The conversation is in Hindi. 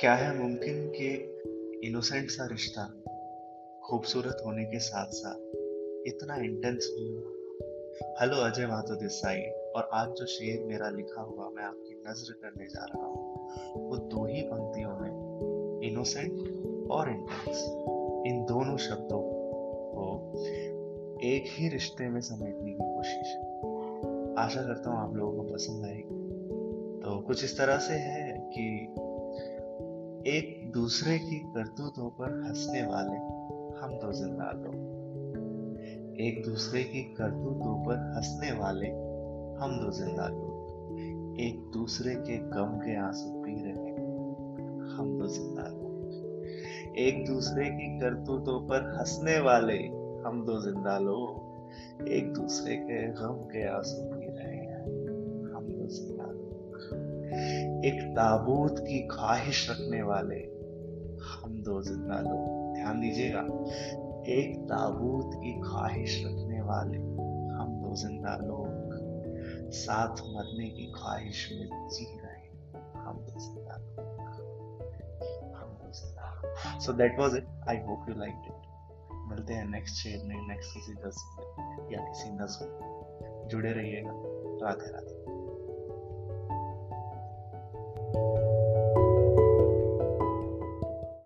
क्या है मुमकिन कि इनोसेंट सा रिश्ता खूबसूरत होने के साथ साथ इतना इंटेंस भी हो? हेलो अजय माथो दिस साइड और आज जो शेर मेरा लिखा हुआ मैं आपकी नज़र करने जा रहा हूँ, वो दो ही पंक्तियों में इनोसेंट और इंटेंस इन दोनों शब्दों को एक ही रिश्ते में समेटने की कोशिश। आशा करता हूँ आप लोगों को पसंद आएगी। तो कुछ इस तरह से है कि एक दूसरे की करतूतों पर हंसने वाले हम दो ज़िंदा लोग। एक दूसरे की करतूतों पर हंसने वाले हम दो ज़िंदा लोग। एक दूसरे के गम के आँसू पी रहे हम दो ज़िंदा लोग। एक दूसरे की करतूतों पर हंसने वाले हम दो ज़िंदा लोग। एक दूसरे के गम के आँसू पी रहे एक ताबूत की ख्वाहिश रखने वाले हम दो ज़िंदा लोग। ध्यान दीजिएगा, एक ताबूत की ख्वाहिश रखने वाले हम दो ज़िंदा लोग। साथ मरने की ख्वाहिश में जी रहे हम दो ज़िंदा लोग। हम दो ज़िंदा so that was it I hope you like it मिलते हैं नेक्स्ट शेयर में नेक्स्ट किसी दस या किसी नज्म जुड़े रहिएगा। राधे राधे। you